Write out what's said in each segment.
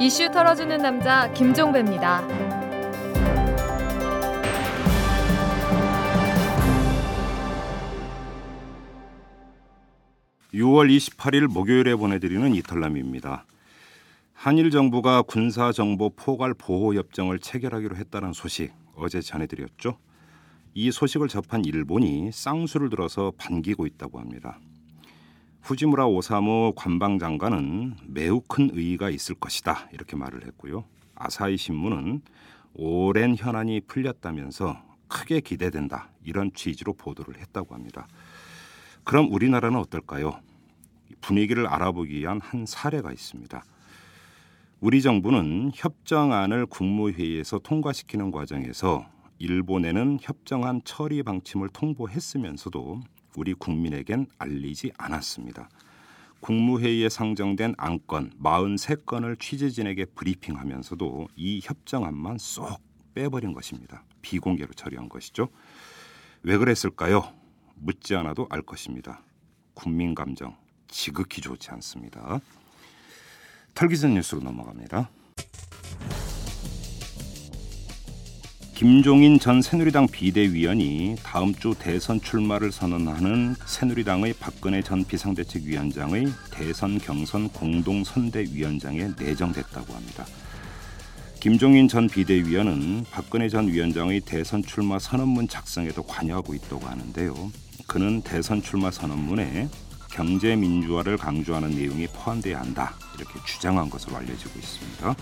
이슈 털어주는 남자 김종배입니다. 6월 28일 목요일에 보내드리는 이탈남입니다. 한일 정부가 군사 정보 포괄 보호 협정을 체결하기로 했다는 소식 어제 전해드렸죠. 이 소식을 접한 일본이 쌍수를 들어서 반기고 있다고 합니다. 후지무라 오사무 관방장관은 매우 큰 의의가 있을 것이다 이렇게 말을 했고요. 아사히 신문은 오랜 현안이 풀렸다면서 크게 기대된다 이런 취지로 보도를 했다고 합니다. 그럼 우리나라는 어떨까요? 분위기를 알아보기 위한 한 사례가 있습니다. 우리 정부는 협정안을 국무회의에서 통과시키는 과정에서 일본에는 협정안 처리 방침을 통보했으면서도 우리 국민에겐 알리지 않았습니다. 국무회의에 상정된 안건 43건을 취재진에게 브리핑하면서도 이 협정안만 쏙 빼버린 것입니다. 비공개로 처리한 것이죠. 왜 그랬을까요? 묻지 않아도 알 것입니다. 국민 감정 지극히 좋지 않습니다. 털기전 뉴스로 넘어갑니다. 김종인 전 새누리당 비대위원이 다음 주 대선 출마를 선언하는 새누리당의 박근혜 전 비상대책위원장의 대선 경선 공동선대위원장에 내정됐다고 합니다. 김종인 전 비대위원은 박근혜 전 위원장의 대선 출마 선언문 작성에도 관여하고 있다고 하는데요. 그는 대선 출마 선언문에 경제 민주화를 강조하는 내용이 포함돼야 한다 이렇게 주장한 것으로 알려지고 있습니다.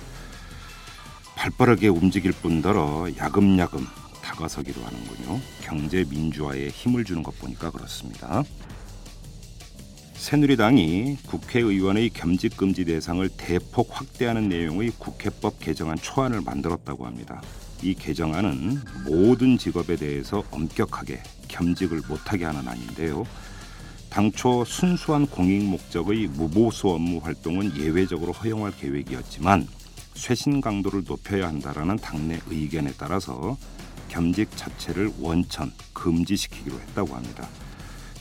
발빠르게 움직일 뿐더러 야금야금 다가서기로 하는군요. 경제 민주화에 힘을 주는 것 보니까 그렇습니다. 새누리당이 국회의원의 겸직 금지 대상을 대폭 확대하는 내용의 국회법 개정안 초안을 만들었다고 합니다. 이 개정안은 모든 직업에 대해서 엄격하게 겸직을 못하게 하는 안인데요. 당초 순수한 공익 목적의 무보수 업무 활동은 예외적으로 허용할 계획이었지만 쇄신 강도를 높여야 한다라는 당내 의견에 따라서 겸직 자체를 원천 금지시키기로 했다고 합니다.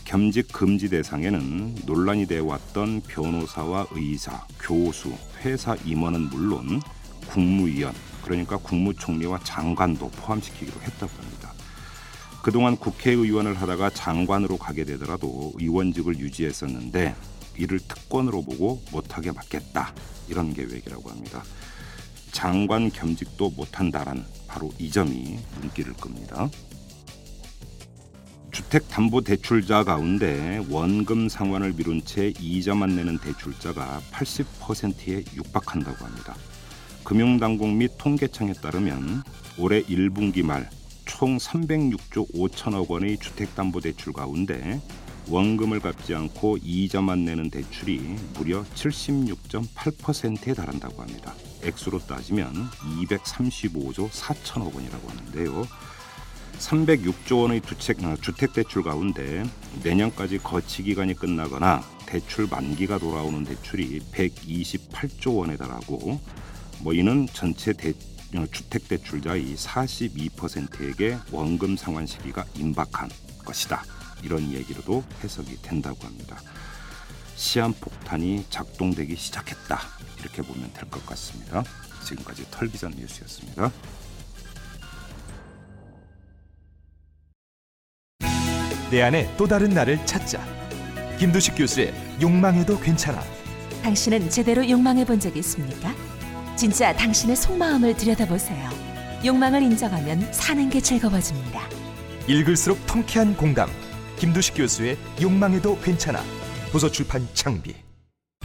겸직 금지 대상에는 논란이 되어 왔던 변호사와 의사, 교수, 회사 임원은 물론 국무위원, 그러니까 국무총리와 장관도 포함시키기로 했다고 합니다. 그동안 국회의원을 하다가 장관으로 가게 되더라도 의원직을 유지했었는데 이를 특권으로 보고 못하게 막겠다 이런 계획이라고 합니다. 장관 겸직도 못한다란 바로 이 점이 눈길을 끕니다. 주택담보대출자 가운데 원금 상환을 미룬 채 이자만 내는 대출자가 80%에 육박한다고 합니다. 금융당국 및 통계청에 따르면 올해 1분기 말 총 306조 5천억 원의 주택담보대출 가운데 원금을 갚지 않고 이자만 내는 대출이 무려 76.8%에 달한다고 합니다. 액수로 따지면 235조 4천억 원이라고 하는데요. 306조 원의 주택, 어, 주택 대출 가운데 내년까지 거치 기간이 끝나거나 대출 만기가 돌아오는 대출이 128조 원에 달하고 뭐 이는 전체 대, 어, 주택 대출자의 42%에게 원금 상환 시기가 임박한 것이다. 이런 얘기로도 해석이 된다고 합니다. 시한폭탄이 작동되기 시작했다 이렇게 보면 될 것 같습니다. 지금까지 털기전 뉴스였습니다. 내 안에 또 다른 나를 찾자. 김두식 교수의 욕망해도 괜찮아. 당신은 제대로 욕망해 본 적이 있습니까? 진짜 당신의 속마음을 들여다보세요. 욕망을 인정하면 사는 게 즐거워집니다. 읽을수록 통쾌한 공감. 김두식 교수의 욕망해도 괜찮아. 도서 출판 창비.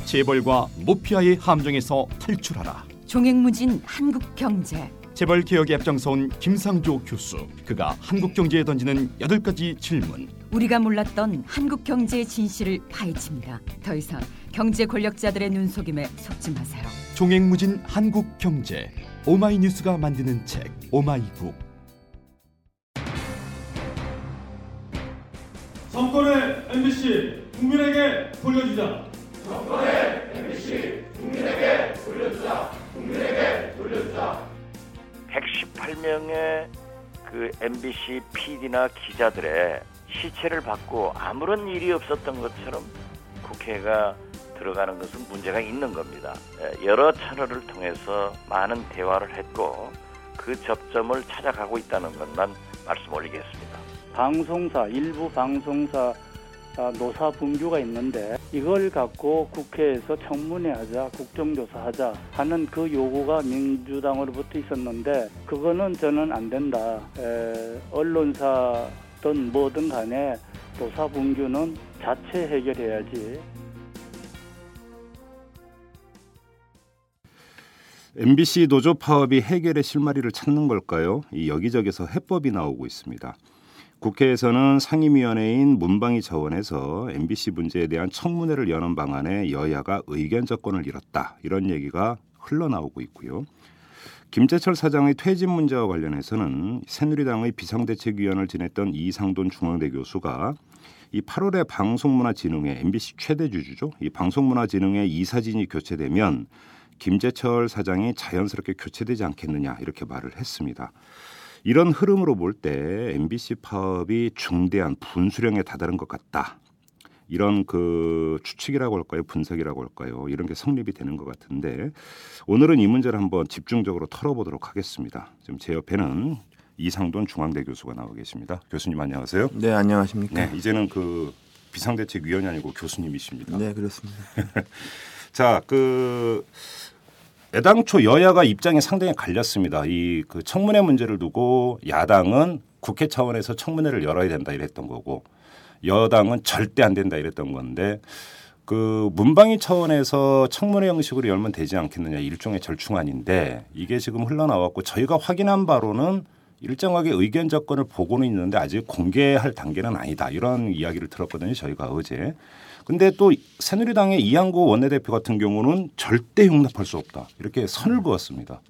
재벌과 모피아의 함정에서 탈출하라. 종횡무진 한국 경제. 재벌 개혁에 앞장서온 김상조 교수. 그가 한국 경제에 던지는 여덟 가지 질문. 우리가 몰랐던 한국 경제의 진실을 파헤칩니다. 더 이상 경제 권력자들의 눈속임에 속지 마세요. 종횡무진 한국 경제. 오마이뉴스가 만드는 책 오마이북. 정권의 MBC 국민에게 돌려주자. 118명의 그 MBC PD나 기자들의 시체를 받고 아무런 일이 없었던 것처럼 국회가 들어가는 것은 문제가 있는 겁니다. 예, 여러 채널을 통해서 많은 대화를 했고 그 접점을 찾아가고 있다는 것만 말씀 올리겠습니다. 방송사 일부 방송사 아, 노사 분규가 있는데 이걸 갖고 국회에서 청문회 하자 국정조사하자 하는 그 요구가 민주당으로부터 있었는데 그거는 저는 안 된다. 에, 언론사든 뭐든 간에 노사 분규는 자체 해결해야지. MBC 노조 파업이 해결의 실마리를 찾는 걸까요? 이 여기저기서 해법이 나오고 있습니다. 국회에서는 상임위원회인 문방위 차원에서 MBC 문제에 대한 청문회를 여는 방안에 여야가 의견 접권을 이뤘다 이런 얘기가 흘러나오고 있고요. 김재철 사장의 퇴진 문제와 관련해서는 새누리당의 비상대책위원을 지냈던 이상돈 중앙대 교수가 이 8월에 방송문화진흥회 MBC 최대 주주죠. 이 방송문화진흥회 이사진이 교체되면 김재철 사장이 자연스럽게 교체되지 않겠느냐 이렇게 말을 했습니다. 이런 흐름으로 볼 때 MBC 파업이 중대한 분수령에 다다른 것 같다. 이런 그 추측이라고 할까요, 분석이라고 할까요, 이런 게 성립이 되는 것 같은데 오늘은 이 문제를 한번 집중적으로 털어보도록 하겠습니다. 지금 제 옆에는 이상돈 중앙대 교수가 나와 계십니다. 교수님 안녕하세요. 네, 안녕하십니까. 네, 이제는 그 비상대책위원이 아니고 교수님이십니다. 네, 그렇습니다. 자, 그 애당초 여야가 입장이 상당히 갈렸습니다. 이 그 청문회 문제를 두고 야당은 국회 차원에서 청문회를 열어야 된다 이랬던 거고 여당은 절대 안 된다 이랬던 건데 그 문방위 차원에서 청문회 형식으로 열면 되지 않겠느냐 일종의 절충안인데 이게 지금 흘러나왔고 저희가 확인한 바로는 일정하게 의견 접근을 보고는 있는데 아직 공개할 단계는 아니다 이런 이야기를 들었거든요 저희가 어제 근데 또 새누리당의 이양구 원내대표 같은 경우는 절대 용납할 수 없다 이렇게 선을 그었습니다.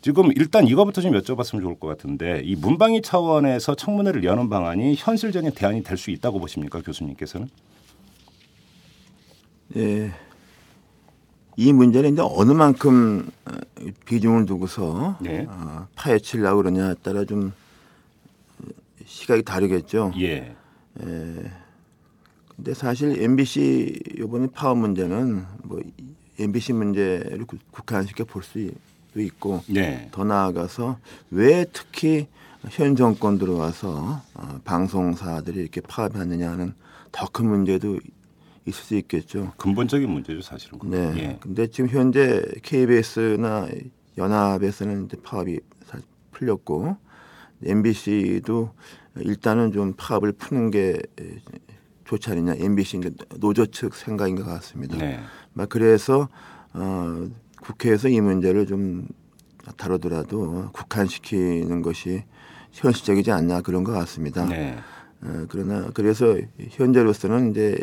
지금 일단 이거부터 좀 여쭤봤으면 좋을 것 같은데 이 문방위 차원에서 청문회를 여는 방안이 현실적인 대안이 될 수 있다고 보십니까 교수님께서는? 예. 이 문제는 이제 어느 만큼 어, 비중을 두고서 네. 어, 파헤치려고 그러냐에 따라 좀 시각이 다르겠죠. 예. 예. 근데 사실 MBC 이번에 파업 문제는 뭐 MBC 문제를 국- 국한시켜 볼 수도 있고 네. 더 나아가서 왜 특히 현 정권 들어와서 어, 방송사들이 이렇게 파업하느냐 하는 더 큰 문제도 있을 수 있겠죠. 근본적인 문제죠 사실은. 네. 예. 근데 지금 현재 KBS나 연합에서는 이제 파업이 사- 풀렸고 MBC도 일단은 좀 파업을 푸는 게 좋지 않느냐. MBC 노조 측 생각인 것 같습니다. 네. 막 그래서 어, 국회에서 이 문제를 좀 다루더라도 국한시키는 것이 현실적이지 않나 그런 것 같습니다. 네. 어, 그러나 그래서 현재로서는 이제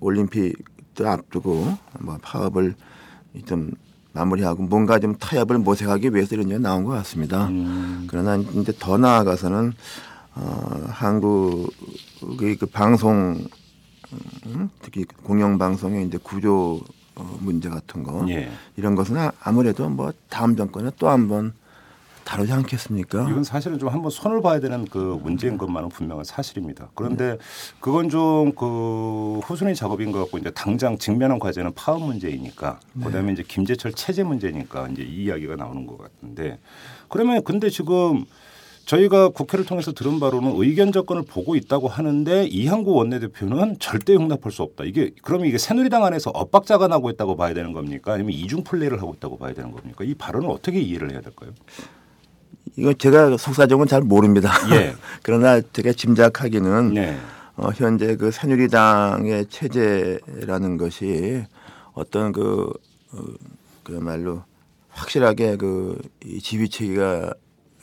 올림픽도 앞두고 뭐 파업을 좀 마무리하고 뭔가 좀 타협을 모색하기 위해서 이런 게 나온 것 같습니다. 음. 그러나 이제 더 나아가서는 어, 한국의 그 방송 음, 특히 공영 방송의 이제 구조 어, 문제 같은 거 예. 이런 것은 아- 아무래도 뭐 다음 정권에 또 한번 다루지 않겠습니까? 이건 사실은 좀 한번 손을 봐야 되는 그 문제인 것만은 분명한 사실입니다. 그런데 그건 좀 그 후순위 작업인 것 같고 이제 당장 직면한 과제는 파업 문제이니까 그다음에 이제 김재철 체제 문제니까 이제 이 이야기가 나오는 것 같은데 그러면 근데 지금 저희가 국회를 통해서 들은 바로는 의견 접근을 보고 있다고 하는데 이한구 원내대표는 절대 용납할 수 없다. 이게 그러면 이게 새누리당 안에서 엇박자가 나고 있다고 봐야 되는 겁니까? 아니면 이중 플레이를 하고 있다고 봐야 되는 겁니까? 이 발언을 어떻게 이해를 해야 될까요? 이거 제가 속사정은 잘 모릅니다. 예. 그러나 제가 짐작하기는 네. 어, 현재 그 새누리당의 체제라는 것이 어떤 그 어, 그야말로 확실하게 그 이 지휘 체계가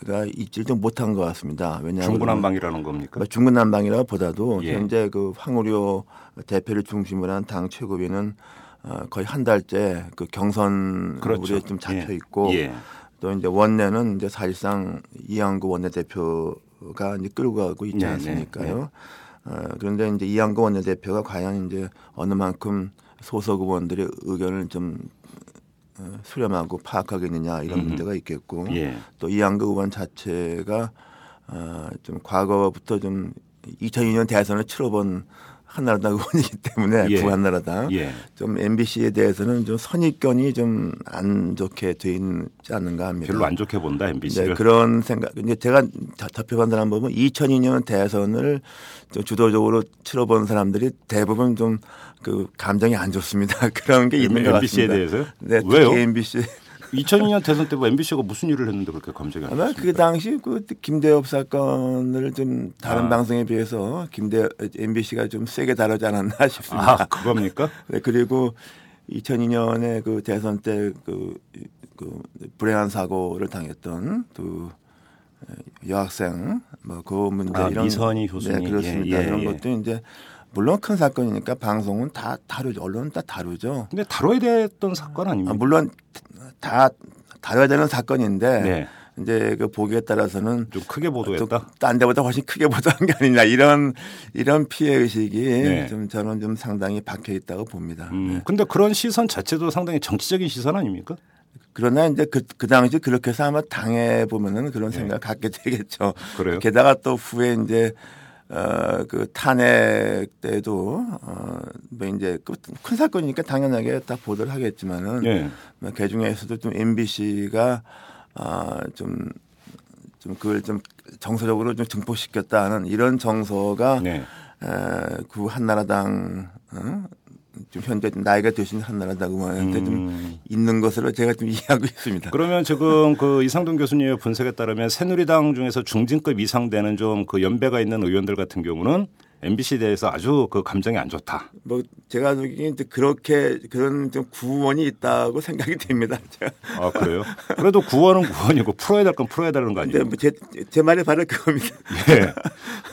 가 있질 좀 못한 것 같습니다. 왜냐하면 중구난방이라는 겁니까? 뭐 중구난방이라보다도 예. 현재 그 황우료 대표를 중심으로 한 당 최고위는 어, 거의 한 달째 그 경선 그렇죠. 우리에 좀 잡혀 예. 있고 예. 또 이제 원내는 이제 사실상 이양구 원내대표가 이제 끌고 가고 있지 네, 않습니까요? 어, 그런데 이제 이양구 원내대표가 과연 이제 어느 만큼 소속 의원들의 의견을 좀 어, 수렴하고 파악하겠느냐 이런 음. 문제가 있겠고 예. 또 이양구 의원 자체가 어, 좀 과거부터 좀 2002년 대선을 치러본 한나라당 의원이기 때문에 예. 부한나라당 예. 좀 MBC에 대해서는 좀 선입견이 좀 안 좋게 돼 있지 않는가 합니다. 별로 안 좋게 본다 MBC를. 네, 그런 생각. 이제 제가 자- 접해본 사람 보면 2002년 대선을 좀 주도적으로 치러본 사람들이 대부분 좀 그 감정이 안 좋습니다. 그런 게 있는 것 MBC에 같습니다. 대해서요? 네, 왜요? MBC. 2002년 대선 때 뭐 MBC가 무슨 일을 했는데 그렇게 감정이 안 아마 좋습니까? 그 당시 그 김대엽 사건을 좀 다른 아. 방송에 비해서 김대 MBC가 좀 세게 다루지 않았나 싶습니다. 아 그겁니까? 네, 그리고 2002년에 그 대선 때그 그 불행한 사고를 당했던 그 여학생 뭐그 문제 아, 이런 이선희 교수님. 네, 그렇습니다. 예, 예, 이런 예. 것도 이제 물론 큰 사건이니까 방송은 다 다루죠. 언론은 다 다루죠. 근데 다뤄야 됐던 사건 아닙니까? 아, 물론 다 다뤄야 되는 사건인데 네. 이제 그 보기에 따라서는 좀 크게 보도했다. 딴 데보다 훨씬 크게 보도한 게 아니냐 이런 이런 피해 의식이 네. 좀 저는 좀 상당히 박혀 있다고 봅니다. 음, 네. 근데 그런 시선 자체도 상당히 정치적인 시선 아닙니까? 그러나 이제 그, 그 당시 그렇게 해서 아마 당해 보면은 그런 네. 생각 을 갖게 되겠죠. 그래요? 게다가 또 후에 이제 어그 탄핵 때도 어뭐 이제 그큰 사건이니까 당연하게 다 보도를 하겠지만은 예. 뭐그 중에서도 좀 MBC가 아좀좀 좀 그걸 좀 정서적으로 좀 증폭시켰다는 이런 정서가 네. 에, 구 한나라당 어? 좀 현재 나이가 드신 한나라당 의원한테 좀 음. 있는 것으로 제가 좀 이해하고 있습니다. 그러면 지금 그 이상돈 교수님의 분석에 따르면 새누리당 중에서 중진급 이상 되는 좀 그 연배가 있는 의원들 같은 경우는 MBC에 대해서 아주 그 감정이 안 좋다. 뭐 제가 이제 그렇게 그런 좀 구원이 있다고 생각이 됩니다. 제가. 아 그래요? 그래도 구원은 구원이고 풀어야 될 건 풀어야 되는 거 아니에요? 뭐 제, 제 말이 바로 그겁니다. 예.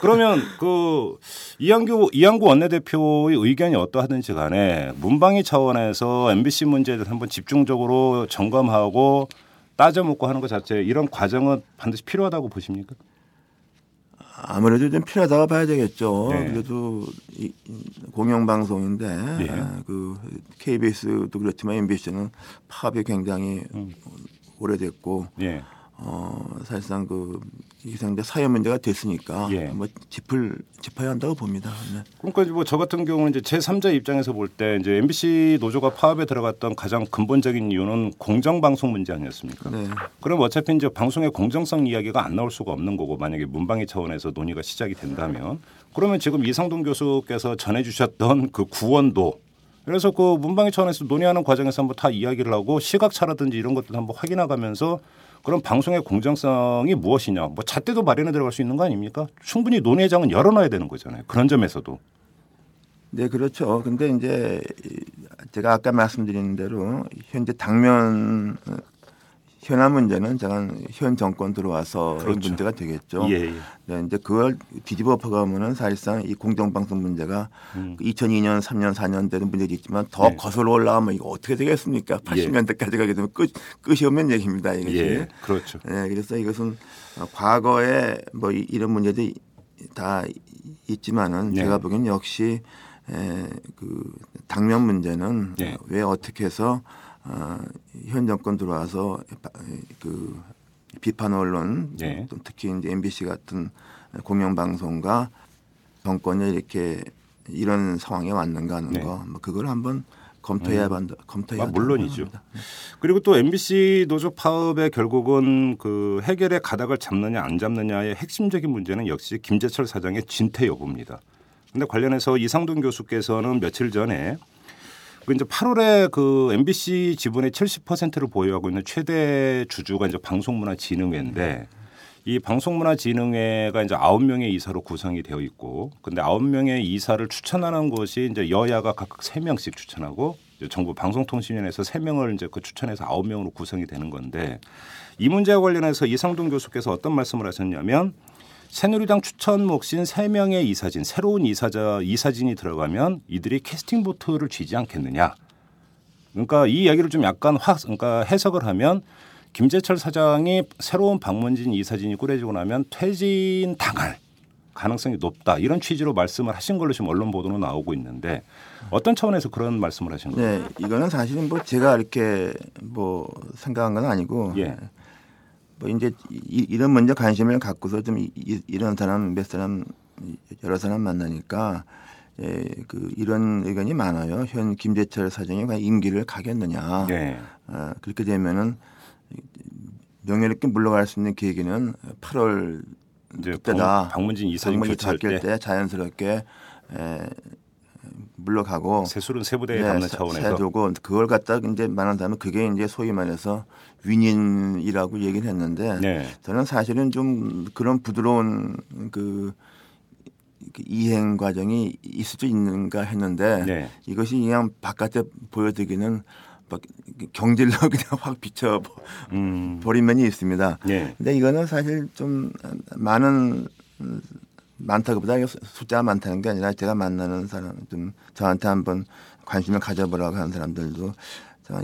그러면 그 이양구 이양구 원내대표의 의견이 어떠하든지 간에 문방위 차원에서 MBC 문제에 대해서 한번 집중적으로 점검하고 따져먹고 하는 것 자체 이런 과정은 반드시 필요하다고 보십니까? 아무래도 좀 필요하다고 봐야 되겠죠. 네. 그래도 이, 이 공영방송인데 예. 아, 그 KBS도 그렇지만 MBC는 파업이 굉장히 음. 오래됐고 예. 어, 사실상 그 이게 이제 사회 문제가 됐으니까 예. 뭐 짚을 짚어야 한다고 봅니다. 네. 그러니까 뭐 저 같은 경우는 이제 제 3자 입장에서 볼 때 이제 MBC 노조가 파업에 들어갔던 가장 근본적인 이유는 공정 방송 문제 아니었습니까? 네. 그럼 어차피 이제 방송의 공정성 이야기가 안 나올 수가 없는 거고 만약에 문방위 차원에서 논의가 시작이 된다면 그러면 지금 이상동 교수께서 전해주셨던 그 구원도 그래서 그 문방위 차원에서 논의하는 과정에서 한번 다 이야기를 하고 시각 차라든지 이런 것들 한번 확인해가면서 그런 방송의 공정성이 무엇이냐 뭐 잣대도 마련해 들어갈 수 있는 거 아닙니까? 충분히 논의 장은 열어놔야 되는 거잖아요. 그런 점에서도 네, 그렇죠. 근데 이제 이- 제가 아까 말씀드린 대로 현재 당면 어, 현안 문제는 제가 현 정권 들어와서 의 그렇죠. 문제가 되겠죠. 예, 예. 네, 이제 그걸 뒤집어 퍼가면은 사실상 이 공정방송 문제가 음. 2002년, 3년, 4년 때는 문제도 있지만 더 네. 거슬러 올라가면 이거 어떻게 되겠습니까? 80년대까지 가게 되면 끝, 끝이 없는 얘기입니다. 이것이. 예, 그렇죠. 네, 그래서 이것은 어, 과거에 뭐 이- 이런 문제들이 다 있지만은 네. 제가 보기엔 역시 에, 그 당면 문제는 네. 왜 어떻게 해서 어, 현 정권 들어와서 바- 그 비판 언론 네. 또 특히 이제 MBC 같은 공영 방송과 정권이 이렇게 이런 상황에 왔는가 하는 네. 거, 뭐 그걸 한번 검토해야 한다. 검토해야 아, 물론이죠. 생각합니다. 그리고 또 MBC 노조 파업의 결국은 그 해결의 가닥을 잡느냐 안 잡느냐의 핵심적인 문제는 역시 김재철 사장의 진퇴 여부입니다. 근데 관련해서 이상돈 교수께서는 며칠 전에 그 이제 8월에 그 MBC 지분의 70%를 보유하고 있는 최대 주주가 이제 방송문화진흥회인데 이 방송문화진흥회가 이제 아홉 명의 이사로 구성이 되어 있고 근데 아홉 명의 이사를 추천하는 것이 이제 여야가 각각 세 명씩 추천하고 정부 방송통신위원회에서 세 명을 이제 그 추천해서 아홉 명으로 구성이 되는 건데 이 문제와 관련해서 이상동 교수께서 어떤 말씀을 하셨냐면 새누리당 추천 몫인 세 명의 이사진 새로운 이사자 이사진이 들어가면 이들이 캐스팅 보트를 쥐지 않겠느냐. 그러니까 이 이야기를 좀 약간 확 그러니까 해석을 하면 김재철 사장이 새로운 방문진 이사진이 꾸려지고 나면 퇴진 당할 가능성이 높다 이런 취지로 말씀을 하신 걸로 지금 언론 보도는 나오고 있는데 어떤 차원에서 그런 말씀을 하신 거예요? 네, 이거는 사실은 뭐 제가 이렇게 뭐 생각한 건 아니고 예. 뭐 이제 이, 이런 문제 관심을 갖고서 좀 이, 이- 이런 사람 몇 사람 여러 사람 만나니까 예, 그 이런 의견이 많아요. 현 김재철 사장이 과연 임기를 가겠느냐. 네. 어, 그렇게 되면은 명예롭게 물러갈 수 있는 계기는 8월 이제 그때다. 방, 문진 이사님 교체할 때 때 자연스럽게 에, 물러가고 세술은 세부대에 네, 담는 세- 차원에서 세두고 그걸 갖다 이제 말한다면 그게 이제 소위 말해서 윈인이라고 얘기를 했는데 네. 저는 사실은 좀 그런 부드러운 그, 그 이행 과정이 있을 수 있는가 했는데 네. 이것이 그냥 바깥에 보여드기는 막 경질로 그냥 확 비쳐 음. 버린 면이 있습니다. 네. 근데 이거는 사실 좀 많은 음, 많다기보다 숫자가 많다는 게 아니라 제가 만나는 사람 좀 저한테 한번 관심을 가져보라고 하는 사람들도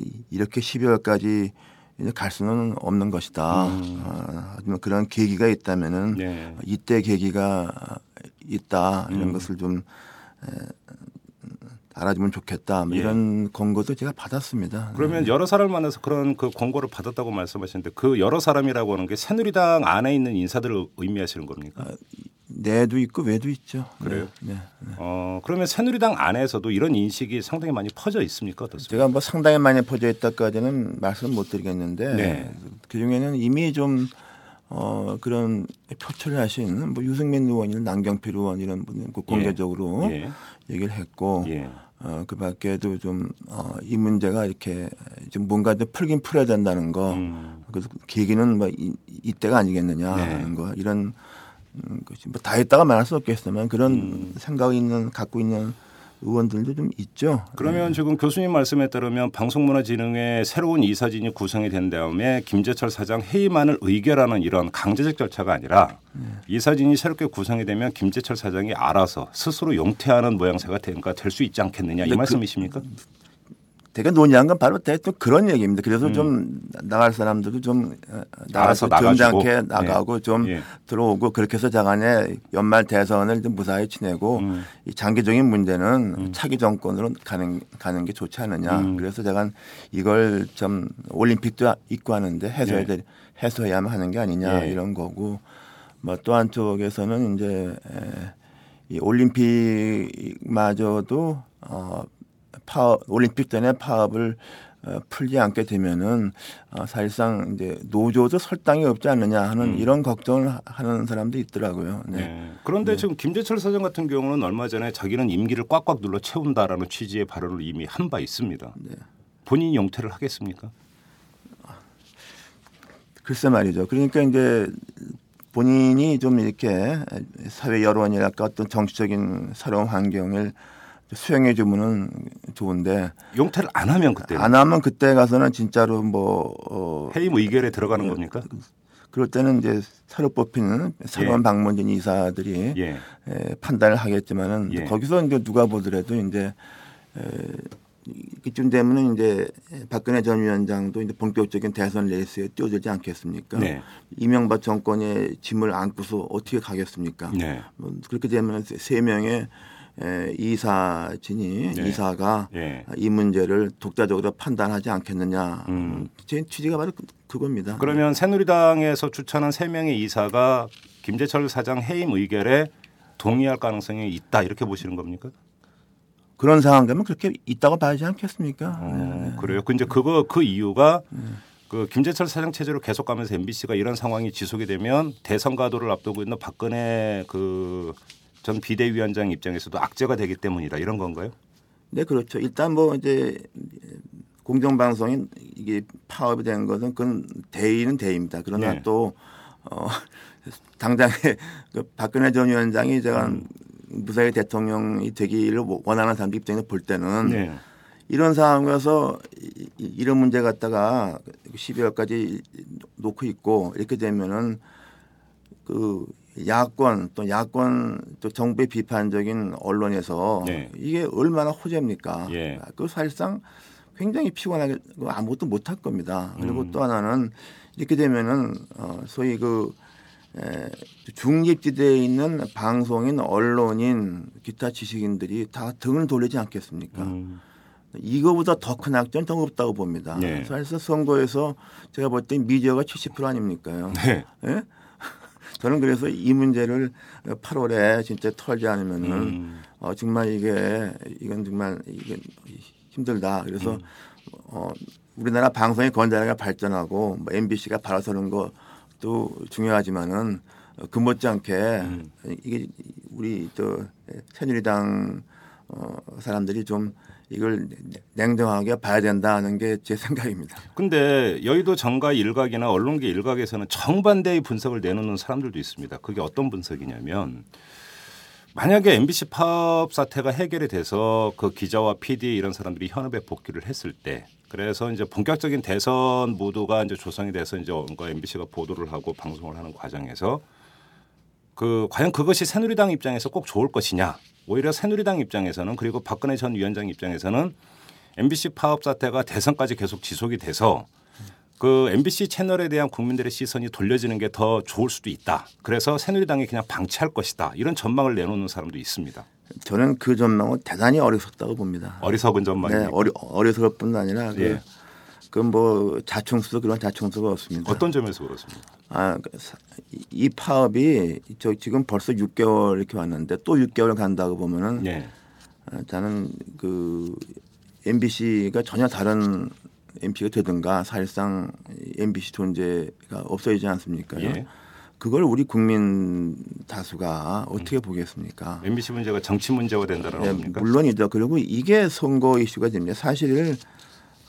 이- 이렇게 12월까지 이제 갈 수는 없는 것이다. 아, 하지만 그런 계기가 있다면은 네. 이때 계기가 있다 이런 음. 것을 좀 에, 알아주면 좋겠다. 뭐 예. 이런 권고도 제가 받았습니다. 그러면 여러 사람을 만나서 그런 그 권고를 받았다고 말씀하시는데 그 여러 사람이라고 하는 게 새누리당 안에 있는 인사들을 의미하시는 겁니까? 내도 있고 외도 있죠. 그래요? 네. 네. 어, 그러면 새누리당 안에서도 이런 인식이 상당히 많이 퍼져 있습니까? 어떻습니까? 제가 뭐 상당히 많이 퍼져 있다까지는 말씀 못 드리겠는데 네. 그 중에는 이미 좀 어, 그런 표출을 하신 뭐 유승민 의원이나 남경필 의원 이런 분은 그 공개적으로 예. 얘기를 했고 예. 어, 그 밖에도 좀, 어, 이 문제가 이렇게 좀 뭔가 좀 풀긴 풀어야 된다는 거. 음. 그래서 계기는 뭐 이, 이때가 아니겠느냐 네. 하는 거. 이런 음, 것이 뭐다 했다가 말할 수 없겠지만 그런 음. 생각이 있는, 갖고 있는 의원들도 좀 있죠. 그러면 지금 교수님 말씀에 따르면 방송문화진흥회 새로운 이사진이 구성이 된 다음에 김재철 사장 해임안을 의결하는 이런 강제적 절차가 아니라 이사진이 새롭게 구성이 되면 김재철 사장이 알아서 스스로 용퇴하는 모양새가 될수 있지 않겠느냐 이 그- 말씀이십니까? 되게 논의한 건 바로 대충 그런 얘기입니다. 그래서 좀 나갈 사람들도 좀 어, 나가서 점잖게. 나가고 좀 예. 들어오고 그렇게 해서 자간에 연말 대선을 좀 무사히 지내고 음. 이 장기적인 문제는 차기 정권으로 가는 가는 게 좋지 않느냐. 음. 그래서 제가 이걸 좀 올림픽도 있고 하는데 해소해야 예. 될 해소해야만 하는 게 아니냐 예. 이런 거고 뭐 또 한쪽에서는 이제 에, 이 올림픽마저도 어 파업 올림픽 전에 파업을 어, 풀지 않게 되면은 어, 사실상 이제 노조도 설당이 없지 않느냐 하는 이런 걱정을 하- 하는 사람도 있더라고요. 네. 음. 네. 그런데 지금 김재철 사장 같은 경우는 얼마 전에 자기는 임기를 꽉꽉 눌러 채운다라는 취지의 발언을 이미 한 바 있습니다. 네. 본인이 용퇴를 하겠습니까? 글쎄 말이죠. 그러니까 이제 본인이 좀 이렇게 사회 여론이랄까 어떤 정치적인 새로운 환경을 수용해 주면은 좋은데 용퇴를 안 하면 그때 안 하면 그때 가서는 진짜로 뭐 어, 해임 의결에 들어가는 겁니까? 그럴 때는 이제 새로 뽑히는 새로운 예. 방문진 이사들이 예. 에, 판단을 하겠지만은 예. 거기서 이제 누가 보더라도 이제 에, 이쯤 되면은 이제 박근혜 전 위원장도 이제 본격적인 대선 레이스에 뛰어들지 않겠습니까? 네. 이명박 정권의 짐을 안고서 어떻게 가겠습니까? 네. 뭐 그렇게 되면 세- 세 명의 에, 이사진이 네. 이사가 예. 이 문제를 독자적으로 판단하지 않겠느냐. 음. 제 취지가 바로 그- 그겁니다. 그러면 새누리당에서 추천한 세 명의 이사가 김재철 사장 해임 의결에 동의할 가능성이 있다 이렇게 보시는 겁니까? 그런 상황 되면 그렇게 있다고 봐야지 않겠습니까? 어, 그래요. 그 이제 그거 그 이유가 그 김재철 사장 체제로 계속 가면서 MBC가 이런 상황이 지속이 되면 대선 가도를 앞두고 있는 박근혜 그 전 비대위원장 입장에서도 악재가 되기 때문이다 이런 건가요? 네, 그렇죠. 일단 뭐 이제 공정방송이 이게 파업이 된 것은 그건 대의는 대의입니다. 그러나 네. 또 어, 당장에 그 박근혜 전 위원장이 제가 음. 무사히 대통령이 되기를 원하는 사람들 입장에서 볼 때는 네. 이런 상황에서 이런 문제 갖다가 12월까지 놓고 있고 이렇게 되면은 그 야권 또 야권 또 정부의 비판적인 언론에서 네. 이게 얼마나 호재입니까? 예. 그 사실상 굉장히 피곤하게 아무것도 못할 겁니다. 그리고 음. 또 하나는 이렇게 되면은 어 소위 그 에, 중립지대에 있는 방송인, 언론인, 기타 지식인들이 다 등을 돌리지 않겠습니까? 음. 이거보다 더 큰 악재는 더 없다고 봅니다. 네. 사실 선거에서 제가 볼 때 미디어가 70% 아닙니까요? 네. 예? 저는 그래서 이 문제를 8월에 진짜 털지 않으면은 음. 어, 정말 이게 이건 정말 이게 힘들다. 그래서 음. 어, 우리나라 방송의 건전하게 발전하고 뭐 MBC가 발아서는 것도 중요하지만은 어, 그 못지않게 음. 이게 우리 또 새누리당 어, 사람들이 좀 이걸 냉정하게 봐야 된다는 게 제 생각입니다. 근데 여의도 정가 일각이나 언론계 일각에서는 정반대의 분석을 내놓는 사람들도 있습니다. 그게 어떤 분석이냐면 만약에 MBC 파업 사태가 해결이 돼서 그 기자와 PD 이런 사람들이 현업에 복귀를 했을 때 그래서 이제 본격적인 대선 무도가 이제 조성이 돼서 이제 뭔가 MBC가 보도를 하고 방송을 하는 과정에서 그 과연 그것이 새누리당 입장에서 꼭 좋을 것이냐 오히려 새누리당 입장에서는 그리고 박근혜 전 위원장 입장에서는 MBC 파업 사태가 대선까지 계속 지속이 돼서 그 MBC 채널에 대한 국민들의 시선이 돌려지는 게 더 좋을 수도 있다. 그래서 새누리당이 그냥 방치할 것이다. 이런 전망을 내놓는 사람도 있습니다. 저는 그 전망은 대단히 어리석다고 봅니다. 어리석은 전망입니다. 네, 어리, 어리석을 뿐 아니라 그, 예. 그 뭐 자충수도 그런 자충수가 없습니다. 어떤 점에서 그렇습니까? 아, 그 사- 이- 이 파업이 저 지금 벌써 6개월 이렇게 왔는데 또 6개월 간다고 보면은 예. 아, 저는 그 MBC가 전혀 다른 MBC가 되든가 사실상 MBC 존재가 없어지지 않습니까? 예. 그걸 우리 국민 다수가 어떻게 보겠습니까? MBC 문제가 정치 문제가 된다라고 네, 합니까? 물론이죠. 그리고 이게 선거 이슈가 됩니다. 사실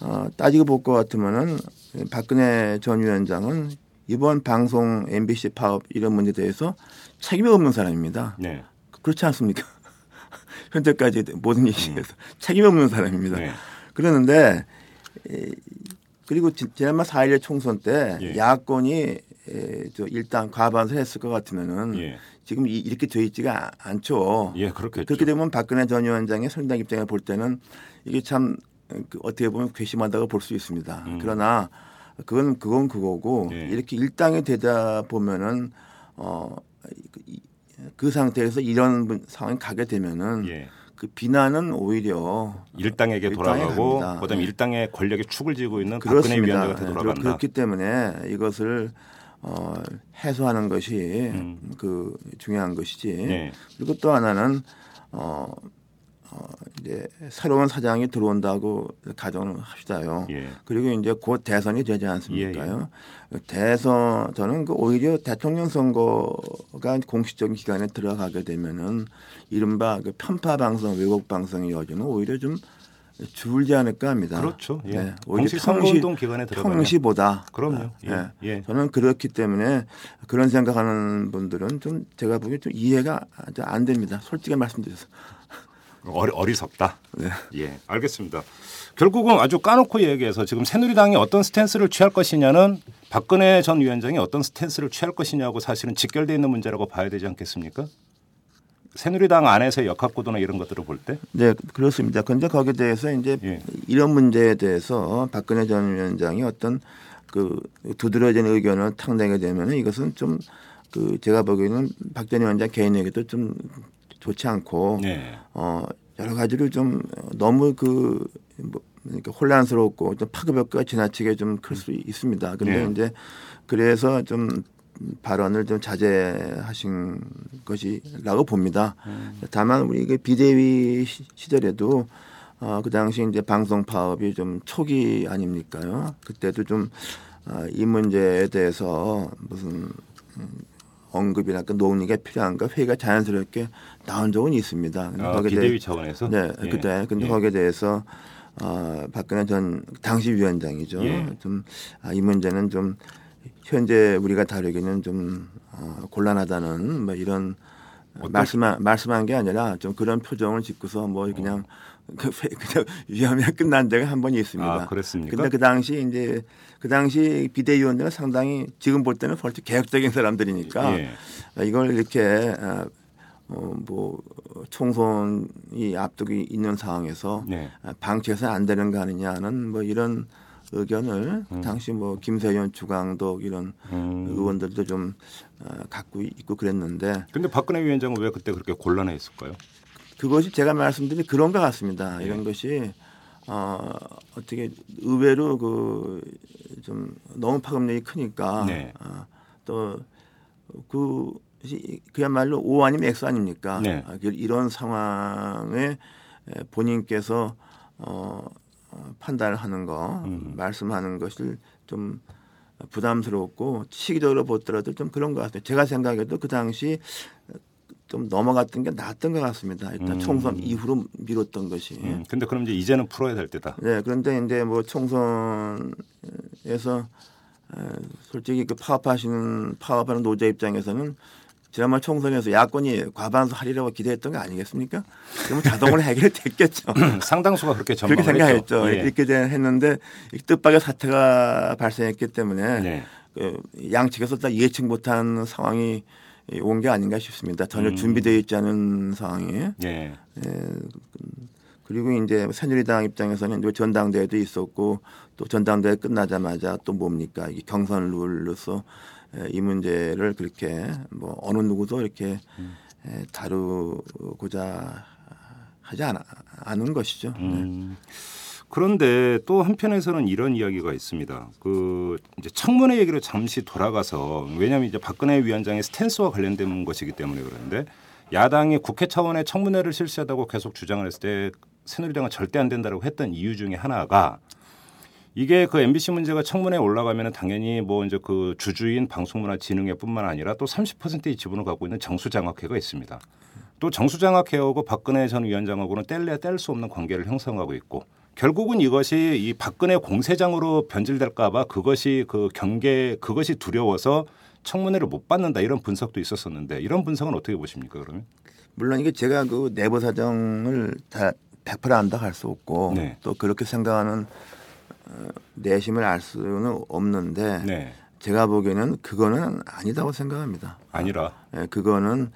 어, 따지고 볼 것 같으면은 박근혜 전 위원장은 이번 방송 MBC 파업 이런 문제에 대해서 책임이 없는 사람입니다. 네. 그렇지 않습니까? 현재까지 모든 이슈에서 책임이 없는 사람입니다. 음. 네. 그러는데 에, 그리고 지- 지난번 4.11 총선 때 예. 야권이 에, 저 일단 과반수 했을 것 같으면은 예. 지금 이- 이렇게 돼 있지가 아- 않죠. 예, 그렇겠죠. 그렇게 되면 박근혜 전 위원장의 선당 입장에 볼 때는 이게 참그 어떻게 보면 괘씸하다고 볼 수 있습니다. 음. 그러나 그건 그건 그거고 예. 이렇게 일당이 되다 보면은 어, 그, 이- 그 상태에서 이런 분- 상황이 가게 되면은 예. 그 비난은 오히려 일당에게 일당에 돌아가고 갑니다. 그다음에 네. 일당의 권력의 축을 쥐고 있는 박근혜 그렇습니다. 위원장한테 네, 돌아간다. 그렇기 때문에 이것을 어, 해소하는 것이 음. 그 중요한 것이지. 네. 그리고 또 하나는 어, 어, 이제 새로운 사장이 들어온다고 가정을 합시다요. 예. 그리고 이제 곧 대선이 되지 않습니까요? 대선 저는 그 오히려 대통령 선거가 공식적인 기간에 들어가게 되면은 이른바 그 편파 방송, 왜곡 방송의 여지는 오히려 좀 줄지 않을까 합니다. 그렇죠. 예. 네, 오히려 공식 선거운동 기간에 들어가면 평시보다 그럼요. 예. 네. 예. 저는 그렇기 때문에 그런 생각하는 분들은 좀 제가 보기에 좀 이해가 안 됩니다. 솔직히 말씀드려서. 어리, 어리석다. 네. 예, 알겠습니다. 결국은 아주 까놓고 얘기해서 지금 새누리당이 어떤 스탠스를 취할 것이냐는 박근혜 전 위원장이 어떤 스탠스를 취할 것이냐고 사실은 직결돼 있는 문제라고 봐야 되지 않겠습니까? 새누리당 안에서의 역학구도나 이런 것들을 볼 때, 네, 그렇습니다. 그런데 거기에 대해서 이제 예. 이런 문제에 대해서 박근혜 전 위원장이 어떤 그 두드러진 의견을 탁 내게 되면은 이것은 좀 그 제가 보기에는 박 전 위원장 개인에게도 좀 좋지 않고 네. 어 여러 가지로 좀 너무 그 뭐, 그러니까 혼란스럽고 좀 파급력가 지나치게 좀 클 수 있습니다. 근데 네. 이제 그래서 좀 발언을 좀 자제하신 것이라고 봅니다. 다만 우리 그 비대위 시- 시절에도 어, 그 당시 이제 방송 파업이 좀 초기 아닙니까요? 그때도 좀 어, 이 문제에 대해서 무슨 음, 언급이나 그 논의가 필요한가 회의가 자연스럽게 나온 적은 있습니다. 아, 대해- 차원에서. 네, 예. 그때 근데 예. 거기에 대해서 어, 박근혜 전 당시 위원장이죠. 예. 좀 아, 이 문제는 좀 현재 우리가 다루기는 좀 어, 곤란하다는 뭐 이런 말씀한 말씀한 게 아니라 좀 그런 표정을 짓고서 뭐 그냥 그 회- 그냥 위험에 끝난 적이 한 번이 있습니다. 아, 그랬습니까? 근데 그 당시 이제 그 당시 비대위원들은 상당히 지금 볼 때는 벌써 개혁적인 사람들이니까 예. 이걸 이렇게 아, 어, 뭐 총선이 앞두고 있는 상황에서 네. 아, 방치해서 안 되는 거 아니냐는 뭐 이런 의견을 당시 뭐 김세현 주강덕 이런 음. 의원들도 좀 어, 갖고 있고 그랬는데 근데 박근혜 위원장은 왜 그때 그렇게 곤란했을까요? 그것이 제가 말씀드린 그런 것 같습니다. 이런 것이 어, 어떻게 의외로 그 좀 너무 파급력이 크니까 네. 어, 또그 그야말로 O 아니면 X 아닙니까? 네. 아, 그 이런 상황에 에, 본인께서 어, 어, 판단을 하는 거, 음. 말씀하는 것을 좀 부담스럽고 시기적으로 보더라도 좀 그런 것 같아요. 제가 생각해도 그 당시 좀 넘어갔던 게 낫던 것 같습니다. 일단 음. 총선 이후로 미뤘던 것이. 음, 근데 그럼 이제 이제는 풀어야 될 때다. 네, 그런데 이제 뭐 총선에서 에, 솔직히 그 파업하시는 파업하는 노조 입장에서는 지난번 총선에서 야권이 과반수 하리라고 기대했던 거 아니겠습니까? 그러면 자동으로 해결됐겠죠. 상당수가 그렇게 그렇게 전망을 생각했죠. 했죠. 예. 이렇게 돼- 했는데 이 뜻밖의 사태가 발생했기 때문에 네. 그 양측에서 다 예측 못한 상황이 온 게 아닌가 싶습니다. 전혀 음. 준비되어 있지 않은 상황이. 예. 예, 그리고 이제 새누리당 입장에서는 전당대회도 있었고 또 전당대회 끝나자마자 또 뭡니까 이게 경선 룰로서 예, 이 문제를 그렇게 뭐 어느 누구도 이렇게 예, 다루고자 하지 않아, 않은 것이죠. 네. 음. 그런데 또 한편에서는 이런 이야기가 있습니다. 그 이제 청문회 얘기로 잠시 돌아가서 왜냐하면 이제 박근혜 위원장의 스탠스와 관련된 것이기 때문에 그런데 야당이 국회 차원의 청문회를 실시하다고 계속 주장을 했을 때 새누리당은 절대 안 된다고 했던 이유 중에 하나가 이게 그 MBC 문제가 청문회에 올라가면은 당연히 뭐 이제 그 주주인 방송문화진흥회뿐만 아니라 또 30%의 지분을 갖고 있는 정수장학회가 있습니다. 또 정수장학회하고 박근혜 전 위원장하고는 뗄래야 뗄 수 없는 관계를 형성하고 있고 결국은 이것이 이 박근혜 공세장으로 변질될까봐 그것이 그 경계 그것이 두려워서 청문회를 못 받는다 이런 분석도 있었었는데 이런 분석은 어떻게 보십니까 그러면? 물론 이게 제가 그 내부 사정을 다100% 안다 할 수 없고 네. 또 그렇게 생각하는 어, 내심을 알 수는 없는데 네. 제가 보기에는 그거는 아니다고 생각합니다. 아니라 예, 그거는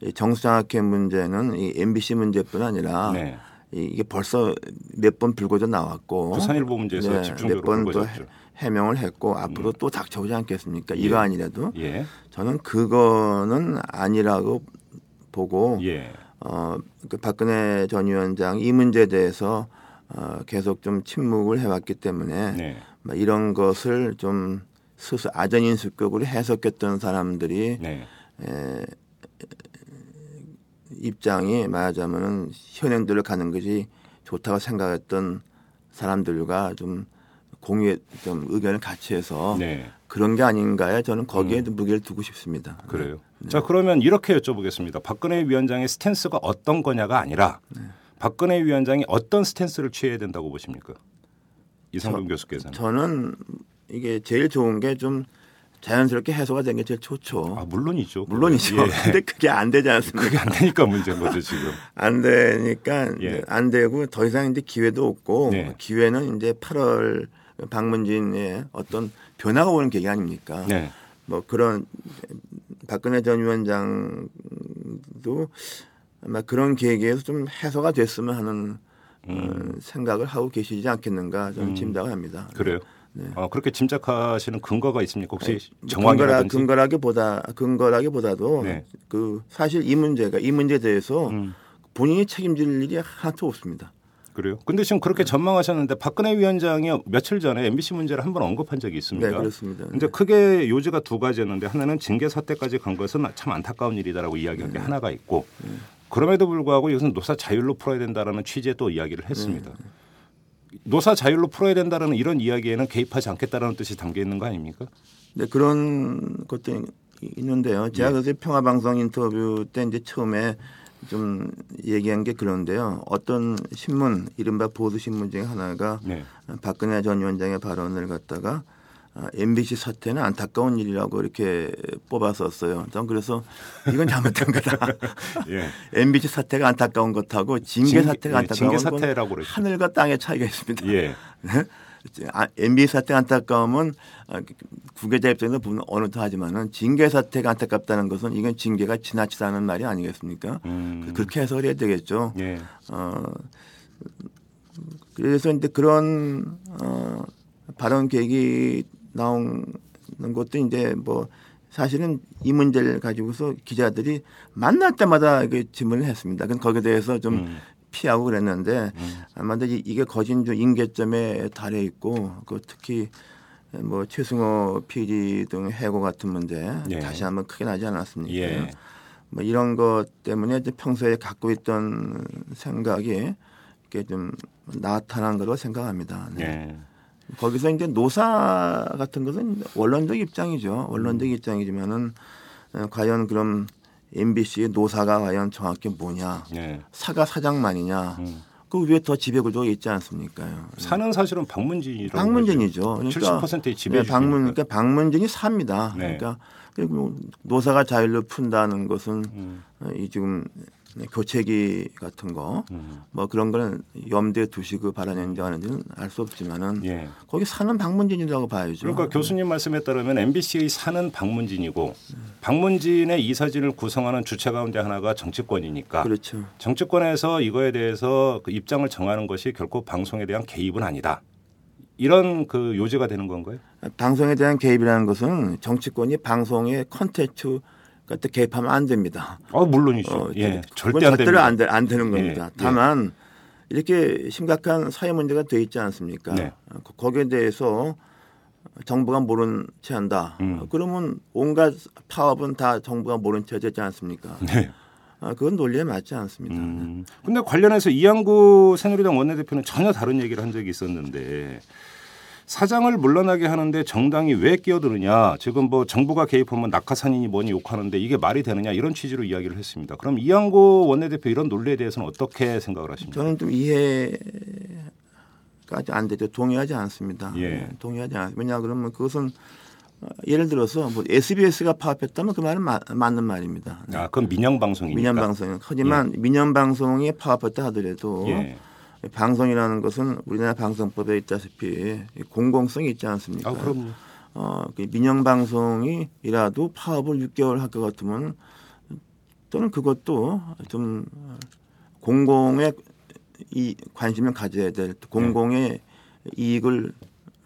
이 정수장학회 문제는 이 MBC 문제뿐 아니라 네. 이- 이게 벌써 몇 번 불거져 나왔고 부산일보 문제에서 집중적으로 몇번 또. 음. 해명을 했고 앞으로 또 닥쳐오지 않겠습니까? 이거 예. 아니라도 예. 저는 그거는 아니라고 보고 예. 어, 그 박근혜 전 위원장 이 문제에 대해서 어, 계속 좀 침묵을 해왔기 때문에 네. 뭐 이런 것을 좀 스스로 아전인수격으로 해석했던 사람들이 네. 에, 입장이 말하자면은 현행대로 가는 것이 좋다고 생각했던 사람들과 좀 공유의 좀 의견을 같이 해서 네. 그런 게 아닌가에 저는 거기에 도 무게를 두고 싶습니다. 그래요. 자 그러면 이렇게 여쭤보겠습니다. 박근혜 위원장의 스탠스가 어떤 거냐가 아니라 네. 박근혜 위원장이 어떤 스탠스를 취해야 된다고 보십니까? 이성근 저- 교수께서는. 저는 이게 제일 좋은 게 좀 자연스럽게 해소가 된 게 제일 좋죠. 아 물론이죠. 물론이죠. 예. 근데 그게 안 되지 않습니까? 그게 안 되니까 문제인 거죠 지금. 안 되니까 예. 안 되고 더 이상 이제 기회도 없고 네. 기회는 이제 8월 방문진의 어떤 변화가 오는 계기 아닙니까? 네. 뭐 그런 박근혜 전 위원장도 아마 그런 계기에서 좀 해소가 됐으면 하는 어, 생각을 하고 계시지 않겠는가 저는 음. 짐작을 합니다. 그래요. 네. 아, 그렇게 짐작하시는 근거가 있습니까? 혹시 근거라, 정황이라든지. 근거라 기보다 근거라기보다도 네. 그 사실 이 문제가 이 문제에 대해서 음, 본인이 책임질 일이 하나도 없습니다. 그래요. 근데 지금 네. 그렇게 전망하셨는데 박근혜 위원장이 며칠 전에 MBC 문제를 한번 언급한 적이 있습니다. 네, 그렇습니다. 이제 크게 요지가 두 가지였는데 하나는 징계 사태까지 간 것은 참 안타까운 일이다라고 이야기한 네. 게 하나가 있고 그럼에도 불구하고 이것은 노사 자율로 풀어야 된다라는 취지의 또 이야기를 네. 했습니다. 노사 자율로 풀어야 된다는 이런 이야기에는 개입하지 않겠다라는 뜻이 담겨 있는 거 아닙니까? 네, 그런 것도 있는데요. 제가 네. 그래서 평화 방송 인터뷰 때 이제 처음에 좀 얘기한 게 그런데요. 어떤 신문, 이른바 보도신문 중에 하나가 네. 박근혜 전 위원장의 발언을 갖다가 아, MBC 사태는 안타까운 일이라고 이렇게 뽑았었어요. 전 그래서 이건 잘못된 거다. 예. MBC 사태가 안타까운 것하고 징계 징계- 사태가 예, 안타까운 징계 건 사태라고 그러죠. 하늘과 땅의 차이가 있습니다. 예. 네? 아, MB 사태 안타까움은 아, 구계자 입장에서 보면 어느 도 하지만은 징계 사태가 안타깝다는 것은 이건 징계가 지나치다는 말이 아니겠습니까? 음. 그렇게 해석을 해야 되겠죠. 예. 어, 그래서 이제 그런 어, 발언 계획이 나오는 것도 이제 뭐 사실은 이 문제를 가지고서 기자들이 만날 때마다 그 질문을 했습니다. 근데 거기에 대해서 좀 음. 피하고 그랬는데 음. 아마도 이- 이게 거진 좀 임계점에 달해 있고 그 특히 뭐 최승호 PD 등 해고 같은 문제 예. 다시 한번 크게 나지 않았습니까? 예. 뭐 이런 것 때문에 이제 평소에 갖고 있던 생각이 이렇게 좀 나타난 거로 생각합니다. 네. 예. 거기서 이제 노사 같은 것은 원론적 입장이죠. 원론적 음. 입장이지만은 어, 과연 그럼 MBC의 노사가 과연 정확히 뭐냐? 예. 사가 사장만이냐? 음. 그 위에 더 지배구조가 있지 않습니까요? 사는 사실은 박문진이라고 박문진이죠. 그러니까 70%의 지배 네, 박문 그러니까 박문진이 삽니다. 네. 그러니까 그리고 노사가 자율로 푼다는 것은 음. 어, 이 지금 교체기 같은 거 음. 뭐 그런 거는 염두에 두시고 바라는지 하는지는 알 수 없지만은 예. 거기 사는 박문진이라고 봐야죠. 그러니까 교수님 말씀에 따르면 MBC의 사는 박문진이고 박문진의 이 사진을 구성하는 주체 가운데 하나가 정치권이니까 그렇죠. 정치권에서 이거에 대해서 그 입장을 정하는 것이 결코 방송에 대한 개입은 아니다. 이런 그 요지가 되는 건가요? 방송에 대한 개입이라는 것은 정치권이 방송의 컨텐츠 같은 개입하면 안 됩니다. 어 물론이죠. 어, 예, 절대 안 됩니다. 안, 되, 안 되는 예, 겁니다. 예. 다만 이렇게 심각한 사회 문제가 돼 있지 않습니까? 네. 어, 거기에 대해서 정부가 모른 채 한다. 음. 어, 그러면 온갖 파업은 다 정부가 모른 채 되지 않습니까? 네. 아, 그건 논리에 맞지 않습니다. 음. 근데 관련해서 이양구 새누리당 원내대표는 전혀 다른 얘기를 한 적이 있었는데 사장을 물러나게 하는데 정당이 왜 끼어드느냐 지금 뭐 정부가 개입하면 낙하산이니 뭐니 욕하는데 이게 말이 되느냐 이런 취지로 이야기를 했습니다. 그럼 이양구 원내대표 이런 논리에 대해서는 어떻게 생각을 하십니까? 저는 좀 이해가 안 되죠. 동의하지 않습니다. 예. 네, 동의하지 않. 왜냐 그러면 그것은 어, 예를 들어서 뭐 SBS가 파업했다면 그 말은 마- 맞는 말입니다. 네. 아 그건 민영 방송이니까. 민영 방송. 하지만 민영 방송이 파업했다 하더라도 예. 방송이라는 것은 우리나라 방송법에 있다시피 공공성이 있지 않습니까? 아 그럼 어, 그 민영 방송이라도 파업을 6개월 할 것 같으면 또는 그것도 좀 공공의 이 관심을 가져야 될 공공의 이익을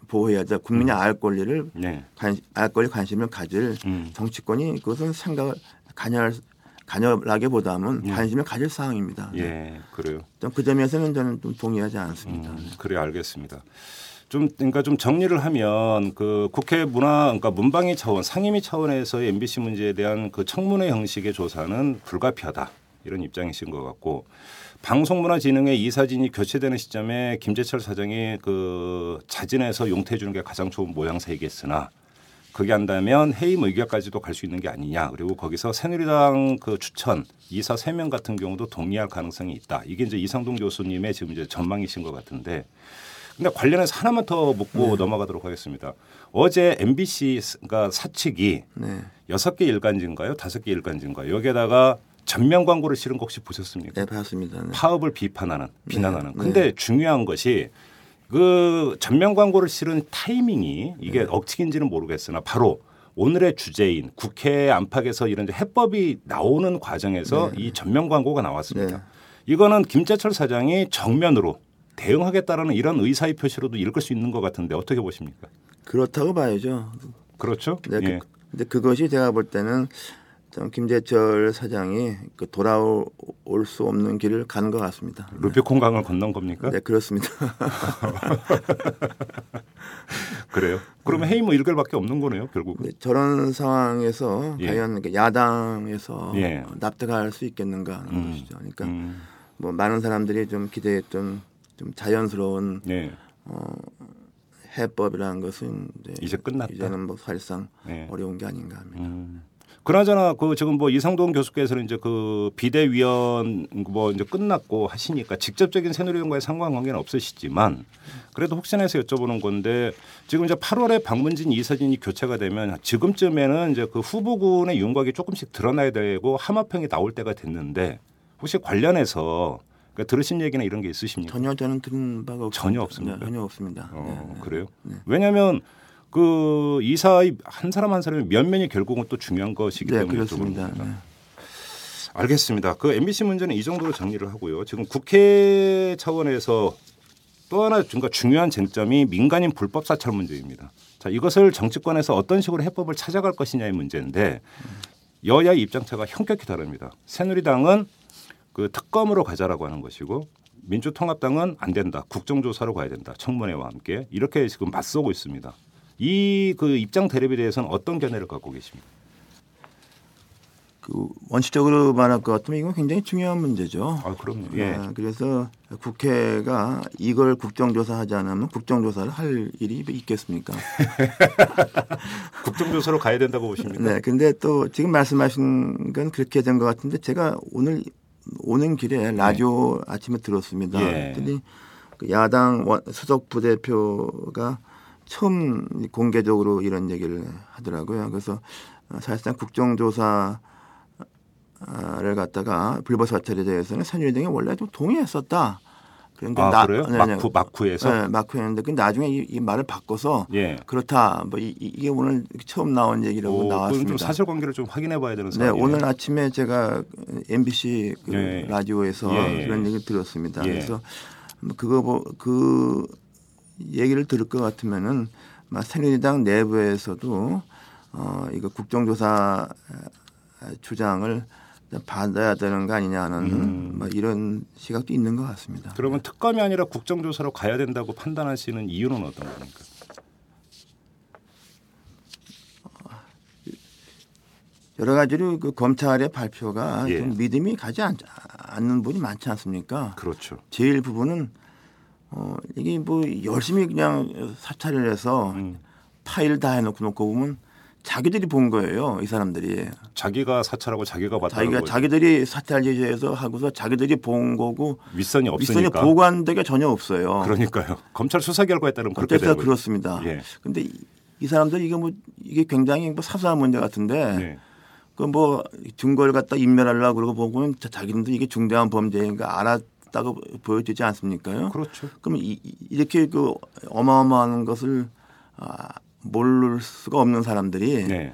보호해야 될 국민의 알 권리를 네. 관, 알 권리 관심을 가질 음. 정치권이 그것은 생각을 관여할 관여라기보다는 예. 관심을 가질 사항입니다. 예 그래요. 좀그 점에서는 저는 좀 동의하지 않습니다. 음, 그래 알겠습니다. 좀 그러니까 좀 정리를 하면 그 국회 문화 그러니까 문방위 차원 상임위 차원에서의 MBC 문제에 대한 그 청문회 형식의 조사는 불가피하다 이런 입장이신 것 같고 방송문화진흥회 이사진이 교체되는 시점에 김재철 사장이 그 자진해서 용퇴해 주는 게 가장 좋은 모양새이겠으나 그게 한다면 해임 의결까지도 갈 수 있는 게 아니냐. 그리고 거기서 새누리당 그 추천 이사 세 명 같은 경우도 동의할 가능성이 있다. 이게 이제 이상동 교수님의 지금 이제 전망이신 것 같은데. 근데 관련해서 하나만 더 묻고 넘어가도록 하겠습니다. 어제 MBC가 사측이 네. 여섯 개 일간지인가요? 다섯 개 일간지인가요? 여기에다가 전면 광고를 실은 거 혹시 보셨습니까? 네, 봤습니다. 네. 파업을 비판하는 비난하는. 네. 근데 중요한 것이 그 전면 광고를 실은 타이밍이 이게 네. 억측인지는 모르겠으나 바로 오늘의 주제인 국회 안팎에서 이런 해법이 나오는 과정에서 이 전면 광고가 나왔습니다. 네. 이거는 김재철 사장이 정면으로 대응하겠다라는 이런 의사의 표시로도 읽을 수 있는 것 같은데 어떻게 보십니까? 그렇다고 봐야죠. 그렇죠? 네, 예. 그, 근데 그것이 제가 볼 때는 좀 김재철 사장이 그 돌아올 수 없는 길을 가는 것 같습니다. 네. 루비콘 강을 건넌 겁니까? 네, 그렇습니다. 그래요. 그러면 해임 의결밖에 없는 거네요, 결국. 네, 저런 상황에서 예. 과연 그 야당에서 예. 납득할 수 있겠는가 하는 음, 것이죠. 그러니까 음, 뭐 많은 사람들이 좀 기대했던 좀 자연스러운 네. 어, 해법이라는 것은 이제, 이제 끝났다. 이제는 뭐 사실상 네. 어려운 게 아닌가 합니다. 음. 그나저나 그 지금 뭐 이상동 교수께서는 이제 그 비대위원 뭐 이제 끝났고 하시니까 직접적인 새누리당과의 상관관계는 없으시지만 그래도 혹시나 해서 여쭤보는 건데 지금 이제 8월에 박문진 이사진이 교체가 되면 지금쯤에는 이제 그 후보군의 윤곽이 조금씩 드러나야 되고 하마평이 나올 때가 됐는데 혹시 관련해서 그러니까 들으신 얘기나 이런 게 있으십니까? 전혀 저는 들은 바가 없습니다. 전혀 없습니까? 네, 전혀 없습니다. 어, 네, 네. 그래요? 왜냐하면 그 이사의 한 사람 한 사람의 면면이 결국은 또 중요한 것이기 네, 때문에 그렇습니다. 네. 알겠습니다. 그 MBC 문제는 이 정도로 정리를 하고요. 지금 국회 차원에서 또 하나 뭔가 중요한 쟁점이 민간인 불법 사찰 문제입니다. 자, 이것을 정치권에서 어떤 식으로 해법을 찾아갈 것이냐의 문제인데 여야의 입장차가 현격히 다릅니다. 새누리당은 그 특검으로 가자라고 하는 것이고 민주통합당은 안 된다. 국정조사로 가야 된다. 청문회와 함께 이렇게 지금 맞서고 있습니다. 이 그 입장 대립에 대해서는 어떤 견해를 갖고 계십니까? 그 원칙적으로 말할 것 같으면 이건 굉장히 중요한 문제죠. 아, 그럼요. 예. 아, 그래서 국회가 이걸 국정조사하지 않으면 국정조사를 할 일이 있겠습니까? 국정조사로 가야 된다고 보십니까? 네. 근데 또 지금 말씀하신 건 그렇게 된 것 같은데 제가 오늘 오는 길에 라디오 아침에 들었습니다. 예. 그랬더니 그 야당 원- 수석 부대표가 처음 공개적으로 이런 얘기를 하더라고요. 그래서 어, 사실상 국정조사 를 갖다가 불법 사찰에 대해서는 새누리당이 원래 좀 동의했었다. 그러니까 아, 그래요? 마쿠- 마쿠에서? 네, 마쿠했는데 그 나중에 이, 이 말을 바꿔서 예. 그렇다. 뭐 이, 게 오늘 처음 나온 얘기라고 오, 나왔습니다. 좀 사실관계를 좀 확인해 봐야 되는 네, 상황이에요. 오늘 아침에 제가 MBC 그 예. 라디오에서 예, 예. 그런 얘기 를 들었습니다. 예. 그래서 뭐 그거 보- 그 얘기를 들을 것 같으면은 새누리당 내부에서도 어 이거 국정조사 주장을 받아야 되는 거 아니냐는 음. 뭐 이런 시각도 있는 것 같습니다. 그러면 특검이 아니라 국정조사로 가야 된다고 판단하시는 이유는 어떤 겁니까? 여러 가지로 그 검찰의 발표가 예. 좀 믿음이 가지 않, 않는 분이 많지 않습니까? 그렇죠. 제일 부분은 어 이게 뭐 열심히 그냥 사찰을 해서 음. 파일 다 해놓고 놓고 보면 자기들이 본 거예요 이 사람들이 자기가 사찰하고 자기가 봤다는 자기가 거죠. 자기들이 사찰 제재해서 하고서 자기들이 본 거고 윗선이 없으니까. 윗선이 보고한 데가 전혀 없어요. 그러니까요. 검찰 수사 결과에 따르면 그렇게 거죠. 그렇습니다. 예. 근데 이, 이 사람들 이게 뭐 이게 굉장히 뭐 사소한 문제 같은데 예. 그뭐 증거를 갖다 인멸하려고 그러고 보고는 자- 자기들도 이게 중대한 범죄인가 알 았다고 보여지지 않습니까요? 그렇죠. 그럼 이, 이- 이렇게 그 어마어마한 것을 아, 모를 수가 없는 사람들이 네.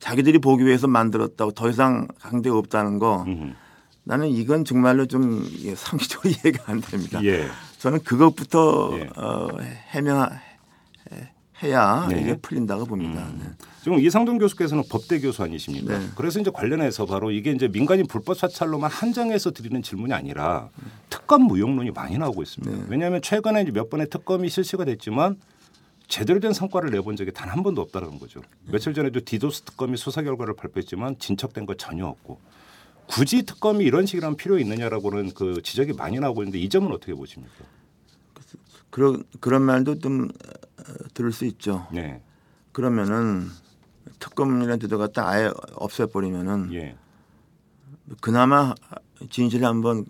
자기들이 보기 위해서 만들었다고 더 이상 강대가 없다는 거 음. 나는 이건 정말로 좀 이게 상식적으로 이해가 안 됩니다. 예. 저는 그것부터 예. 어, 해명 해야 네. 이게 풀린다고 봅니다. 네. 지금 이상돈 교수께서는 법대 교수 아니십니까? 네. 그래서 이제 관련해서 바로 이게 이제 민간인 불법 사찰로만 한정해서 드리는 질문이 아니라 특검 무용론이 많이 나오고 있습니다. 네. 왜냐하면 최근에 이제 몇 번의 특검이 실시가 됐지만 제대로 된 성과를 내본 적이 단 한 번도 없다는 거죠. 며칠 전에도 디도스 특검이 수사 결과를 발표했지만 진척된 거 전혀 없고 굳이 특검이 이런 식이라면 필요 있느냐라고는 그 지적이 많이 나오고 있는데 이 점은 어떻게 보십니까? 그런 그런 말도 좀 어, 들을 수 있죠. 네. 그러면은 특검이라는 데도 갖다 아예 없애버리면은 예. 그나마 진실을 한번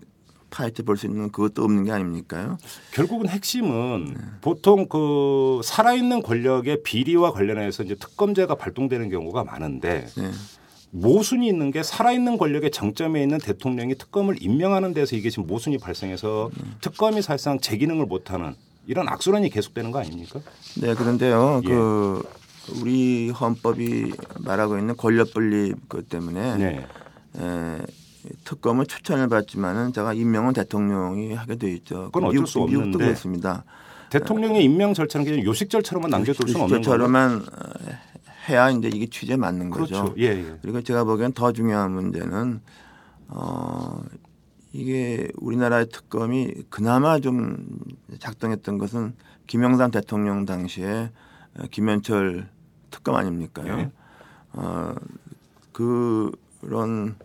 파헤쳐 볼 수 있는 그것도 없는 게 아닙니까요? 결국은 핵심은 보통 그 살아있는 권력의 비리와 관련해서 이제 특검제가 발동되는 경우가 많은데 네. 모순이 있는 게 살아있는 권력의 정점에 있는 대통령이 특검을 임명하는 데서 이게 지금 모순이 발생해서 특검이 사실상 제 기능을 못하는 이런 악순환이 계속되는 거 아닙니까? 네, 그런데요. 예. 그 우리 헌법이 말하고 있는 권력 분립 그 때문에 네. 에, 특검은 추천을 받지만은 제가 임명은 대통령이 하게 돼 있죠. 그건 어쩔 수 미국도 없는데 그렇습니다. 대통령의 임명 절차는 그냥 요식 절차로만 남겨둘 수는 없는 거죠. 저처럼만 어, 해야 이제 이게 취재 맞는 거죠. 그렇죠. 예, 예. 그리고 제가 보기엔 더 중요한 문제는 어 이게 우리나라의 특검이 그나마 좀 작동했던 것은 김영삼 대통령 당시에 김현철 특검 아닙니까요? 네. 어 그런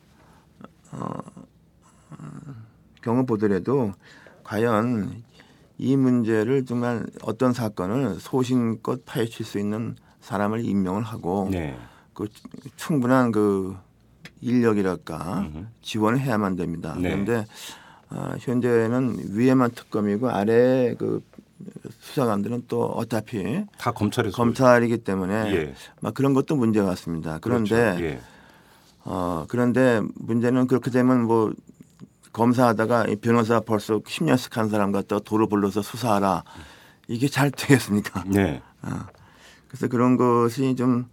어 경우 보더라도 과연 이 문제를 정말 어떤 사건을 소신껏 파헤칠 수 있는 사람을 임명을 하고 네. 그 충분한 그 인력이랄까. 지원을 해야만 됩니다. 네. 그런데 어, 현재는 위에만 특검이고 아래 그 수사관들은 또 어차피 다 검찰에서 검찰이기 때문에 예. 막 그런 것도 문제 같습니다. 그런데 그렇죠. 예. 어 그런데 문제는 그렇게 되면 뭐 검사하다가 이 변호사 벌써 10년씩 한 사람 갖다 도로 불러서 수사하라 이게 잘 되겠습니까? 네. 어. 그래서 그런 것이 좀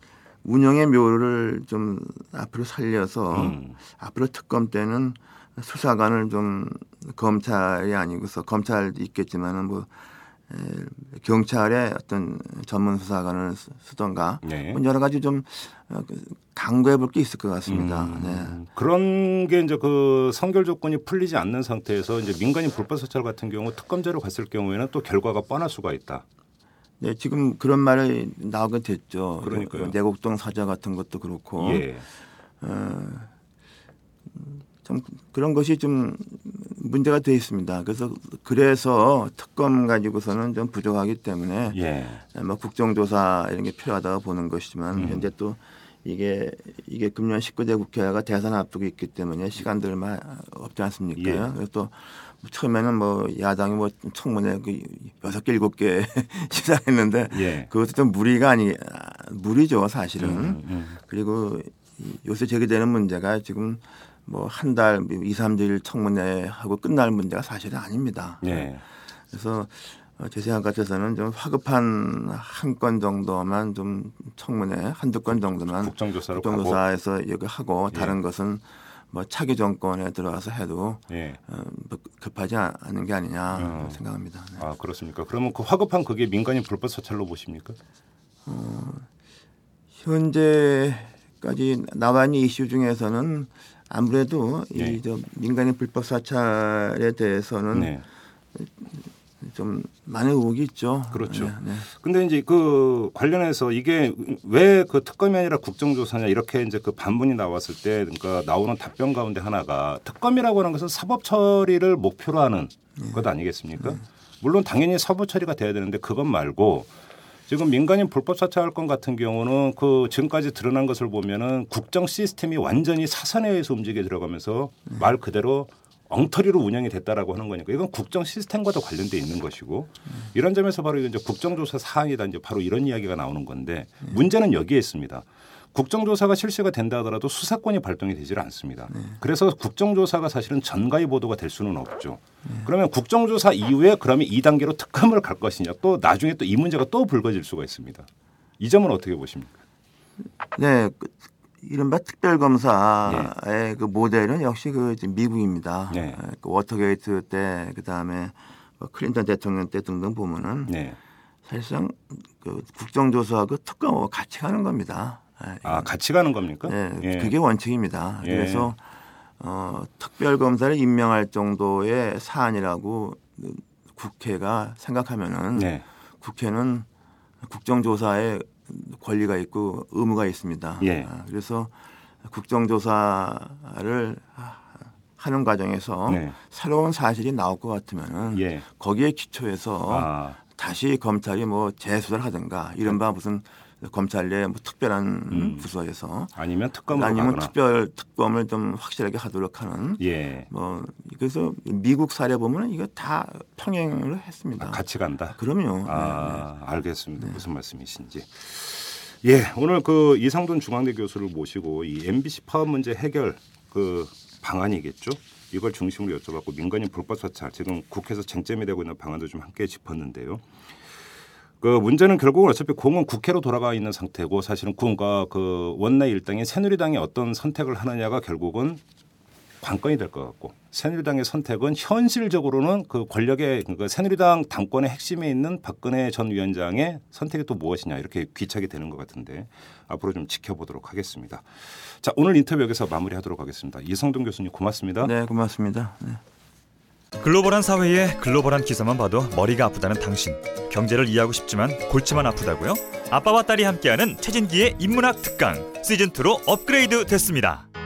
운영의 묘를 좀 앞으로 살려서 음. 앞으로 특검 때는 수사관을 좀 검찰이 아니고서 검찰도 있겠지만은 뭐 에, 경찰의 어떤 전문 수사관을 쓰- 쓰던가 네. 뭐 여러 가지 좀 어, 그 강구해 볼 게 있을 것 같습니다. 음, 네. 그런 게 이제 그 선결 조건이 풀리지 않는 상태에서 이제 민간인 불법 사찰 같은 경우 특검제로 갔을 경우에는 또 결과가 뻔할 수가 있다. 네, 지금 그런 말이 나오게 됐죠. 그러니까요. 그 내곡동 사자 같은 것도 그렇고 예. 어, 좀 그런 것이 좀 문제가 돼 있습니다. 그래서 그래서 특검 가지고서는 좀 부족하기 때문에 예. 뭐 국정조사 이런 게 필요하다고 보는 것이지만 음. 현재 또 이게 이게 금년 19대 국회가 대선 앞두고 있기 때문에 시간들 얼마 없지 않습니까? 예. 그래서 또 처음에는 뭐 야당이 뭐 청문회 그 여섯 개 일곱 개 시작했는데 예. 그것도 좀 무리가 아니 아, 무리죠 사실은. 음, 음. 그리고 이- 요새 제기되는 문제가 지금 뭐 한 달, 이, 삼주일 청문회 하고 끝날 문제가 사실은 아닙니다. 예. 그래서 어, 제 생각 같아서는 좀 화급한 한 건 정도만 좀 청문회 한두 건 정도만 국정조사로 국정조사에서 이거 하고 예. 다른 것은 뭐 차기 정권에 들어가서 해도 예. 어, 뭐 급하지 않은 게 아니냐 어. 생각합니다. 네. 아 그렇습니까? 그러면 그 화급한 그게 민간인 불법 사찰로 보십니까? 현재까지 나와 있는 이슈 중에서는 아무래도 네. 이저 민간인 불법 사찰에 대해서는 네. 좀 많은 의혹이 있죠. 그렇죠. 네, 네. 근데 이제 그 관련해서 이게 왜 그 특검이 아니라 국정조사냐 이렇게 이제 그 반문이 나왔을 때 그러니까 나오는 답변 가운데 하나가 특검이라고 하는 것은 사법 처리를 목표로 하는 네. 것 아니겠습니까? 물론 당연히 사법 처리가 돼야 되는데 그것 말고 지금 민간인 불법 사찰 건 같은 경우는 그 지금까지 드러난 것을 보면은 국정 시스템이 완전히 사선에 의해서 움직여 들어가면서 네. 말 그대로 엉터리로 운영이 됐다라고 하는 거니까 이건 국정 시스템과도 관련돼 있는 것이고 이런 점에서 바로 이제 국정조사 사항이다 이제 바로 이런 이야기가 나오는 건데 문제는 여기에 있습니다. 국정조사가 실시가 된다 하더라도 수사권이 발동이 되질 않습니다. 그래서 국정조사가 사실은 전가의 보도가 될 수는 없죠. 그러면 국정조사 이후에 그러면 2단계로 특검을 갈 것이냐 또 나중에 또 이 문제가 또 불거질 수가 있습니다. 이 점은 어떻게 보십니까? 네, 그, 이른바 특별검사의 그 모델은 역시 그 미국입니다. 네. 그 워터게이트 때 그 다음에 뭐 클린턴 대통령 때 등등 보면은 네. 사실상 그 국정조사하고 특검하고 같이 가는 겁니다. 예, 아 같이 가는 겁니까? 네, 예. 그게 원칙입니다. 예. 그래서 어, 특별검사를 임명할 정도의 사안이라고 국회가 생각하면은 네. 국회는 국정조사에 권리가 있고 의무가 있습니다. 예. 아, 그래서 국정조사를 하는 과정에서 네. 새로운 사실이 나올 것 같으면은 예. 거기에 기초해서 아, 다시 검찰이 뭐 재수사를 하든가 이른바 무슨 검찰 내 뭐 특별한 음. 부서에서 아니면 특검으로 아니면 가거나. 특별 특검을 좀 확실하게 하도록 하는 예. 뭐 그래서 미국 사례 보면 이거 다 평행을 했습니다. 아, 같이 간다. 그럼요. 네, 아, 알겠습니다. 무슨 말씀이신지. 예, 오늘 그 이상돈 중앙대 교수를 모시고 이 MBC 파업 문제 해결 그 방안이겠죠. 이걸 중심으로 여쭤봤고 민간인 불법 사찰 지금 국회에서 쟁점이 되고 있는 방안도 좀 함께 짚었는데요. 그 문제는 결국은 어차피 공은 국회로 돌아가 있는 상태고 사실은 군과 그 원내 일당인 새누리당이 어떤 선택을 하느냐가 결국은 관건이 될 것 같고 새누리당의 선택은 현실적으로는 그 권력의 그 새누리당 당권의 핵심에 있는 박근혜 전 위원장의 선택이 또 무엇이냐 이렇게 귀착이 되는 것 같은데 앞으로 좀 지켜보도록 하겠습니다. 자 오늘 인터뷰 여기서 마무리하도록 하겠습니다. 이성동 교수님 고맙습니다. 네, 고맙습니다. 네. 글로벌한 사회에 글로벌한 기사만 봐도 머리가 아프다는 당신. 경제를 이해하고 싶지만 골치만 아프다고요? 아빠와 딸이 함께하는 최진기의 인문학 특강 시즌 2로 업그레이드 됐습니다.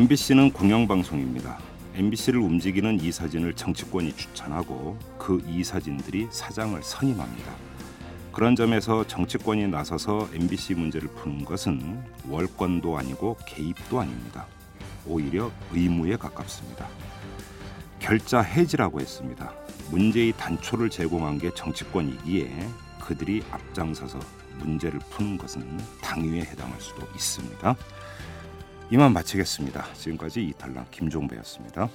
MBC는 공영방송입니다. MBC를 움직이는 이 사진을 정치권이 추천하고 그 이 사진들이 사장을 선임합니다. 그런 점에서 정치권이 나서서 MBC 문제를 푸는 것은 월권도 아니고 개입도 아닙니다. 오히려 의무에 가깝습니다. 결자 해지라고 했습니다. 문제의 단초를 제공한 게 정치권이기에 그들이 앞장서서 문제를 푸는 것은 당위에 해당할 수도 있습니다. 이만 마치겠습니다. 지금까지 이탈남 김종배였습니다.